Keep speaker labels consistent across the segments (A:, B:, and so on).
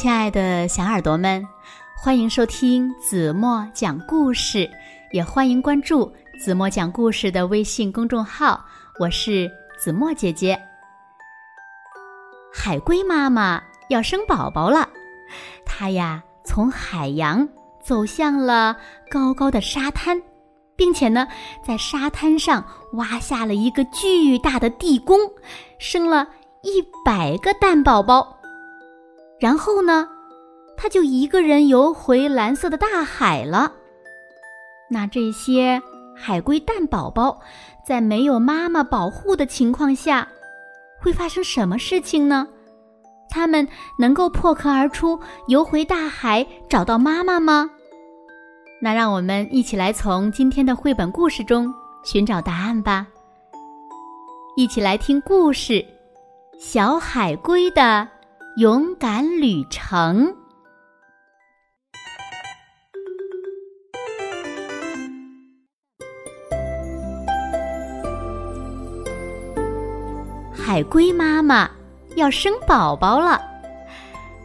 A: 亲爱的小耳朵们，欢迎收听子墨讲故事，也欢迎关注子墨讲故事的微信公众号。我是子墨姐姐。海龟妈妈要生宝宝了，它呀从海洋走向了高高的沙滩，并且呢在沙滩上挖下了一个巨大的地宫，生了一百个蛋宝宝。然后呢，他就一个人游回蓝色的大海了。那这些海龟蛋宝宝，在没有妈妈保护的情况下，会发生什么事情呢？他们能够破壳而出，游回大海，找到妈妈吗？那让我们一起来从今天的绘本故事中寻找答案吧。一起来听故事《小海龟的》。勇敢旅程。海龟妈妈要生宝宝了，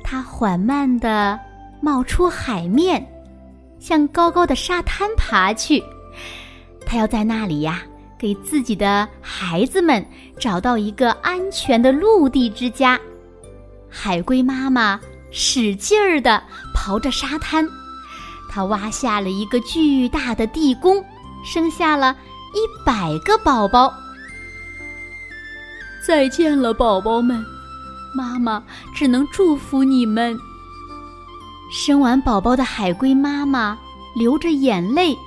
A: 它缓慢的冒出海面，向高高的沙滩爬去。它要在那里呀，给自己的孩子们找到一个安全的陆地之家。海龟妈妈使劲儿地刨着沙滩，它挖下了一个巨大的地宫，生下了一百个宝宝。再见了，宝宝们，妈妈只能祝福你们。生完宝宝的海龟妈妈流着眼泪，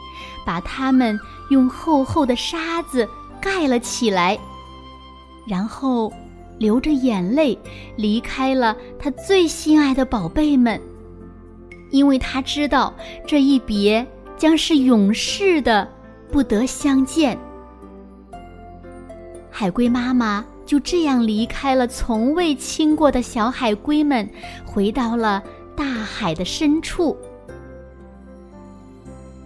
A: 把它们用厚厚的沙子盖了起来，然后。流着眼泪离开了他最心爱的宝贝们，因为他知道这一别将是永世的不得相见。海龟妈妈就这样离开了从未亲过的小海龟们，回到了大海的深处。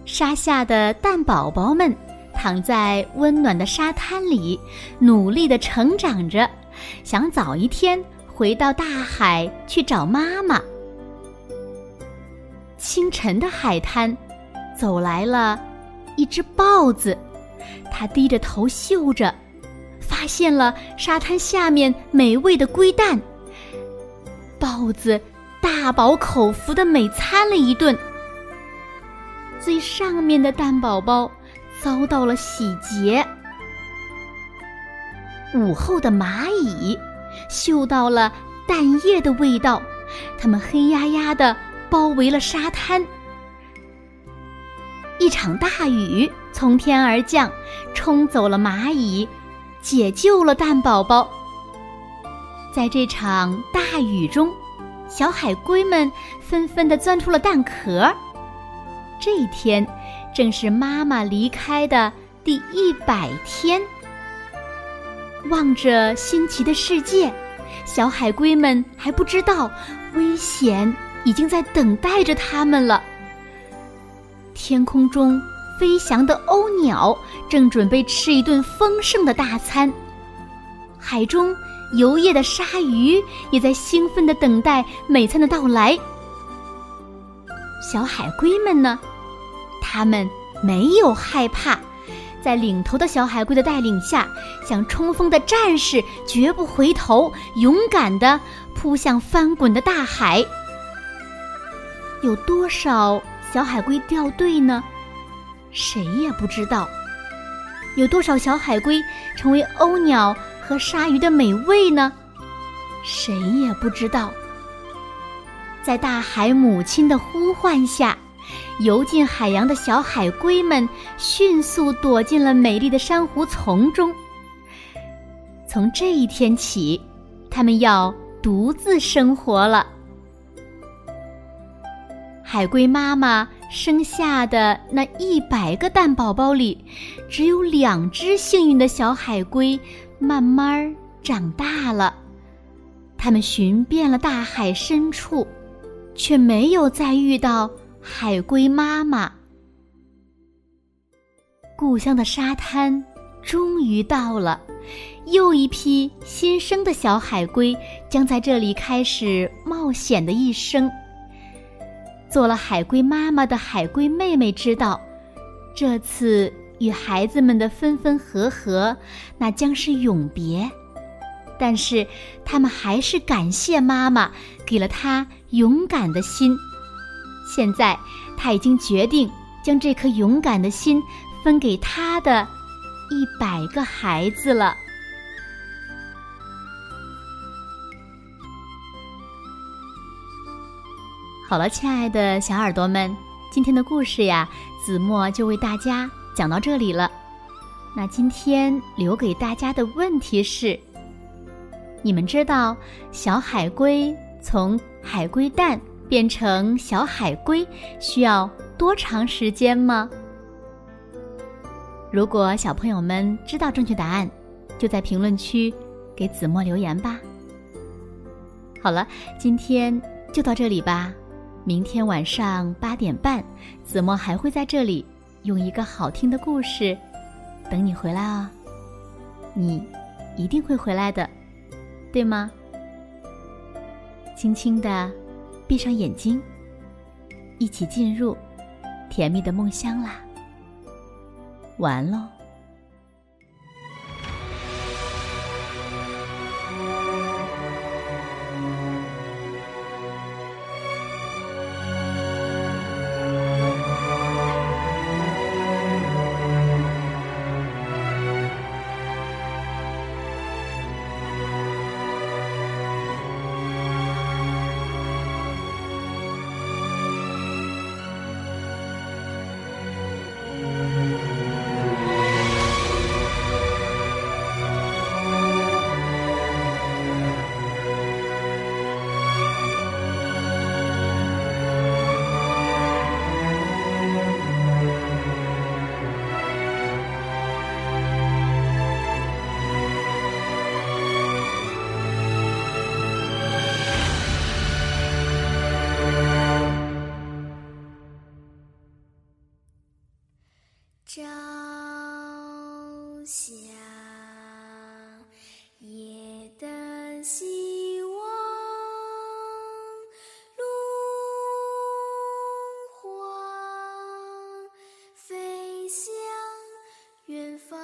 A: 沙下的蛋宝宝们躺在温暖的沙滩里，努力的成长着。想早一天回到大海去找妈妈。清晨的海滩，走来了一只豹子，它低着头嗅着，发现了沙滩下面美味的龟蛋。豹子大饱口福的美餐了一顿，最上面的蛋宝宝遭到了洗劫。午后的蚂蚁嗅到了蛋液的味道，它们黑压压的包围了沙滩。一场大雨从天而降，冲走了蚂蚁，解救了蛋宝宝。在这场大雨中，小海龟们纷纷的钻出了蛋壳。这一天正是妈妈离开的第一百天。望着新奇的世界，小海龟们还不知道危险已经在等待着它们了。天空中飞翔的鸥鸟正准备吃一顿丰盛的大餐，海中游曳的鲨鱼也在兴奋地等待美餐的到来。小海龟们呢？他们没有害怕。在领头的小海龟的带领下，像冲锋的战士，绝不回头，勇敢地扑向翻滚的大海。有多少小海龟掉队呢？谁也不知道。有多少小海龟成为鸥鸟和鲨鱼的美味呢？谁也不知道。在大海母亲的呼唤下。游进海洋的小海龟们迅速躲进了美丽的珊瑚丛中。从这一天起，它们要独自生活了。海龟妈妈生下的那一百个蛋宝宝里，只有两只幸运的小海龟慢慢长大了。它们寻遍了大海深处，却没有再遇到。海龟妈妈，故乡的沙滩终于到了，又一批新生的小海龟将在这里开始冒险的一生。做了海龟妈妈的海龟妹妹知道，这次与孩子们的分分合合，那将是永别。但是，他们还是感谢妈妈给了她勇敢的心。现在，他已经决定将这颗勇敢的心分给他的一百个孩子了。好了，亲爱的小耳朵们，今天的故事呀，子墨就为大家讲到这里了。那今天留给大家的问题是：你们知道小海龟从海龟蛋变成小海龟需要多长时间吗？如果小朋友们知道正确答案，就在评论区给子墨留言吧。好了，今天就到这里吧。明天晚上八点半，子墨还会在这里用一个好听的故事等你回来哦。你一定会回来的，对吗？轻轻的闭上眼睛，一起进入甜蜜的梦乡啦。完喽。
B: 朝霞，夜的希望，炉火飞向远方，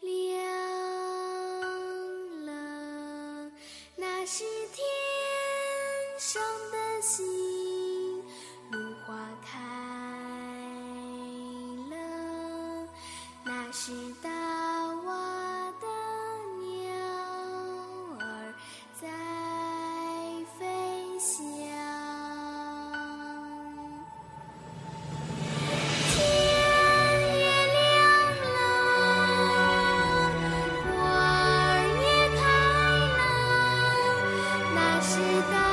B: 亮了，那是天上的星。是大娃的
A: 鸟儿在飞翔。天也亮了，花儿也开了，那是大。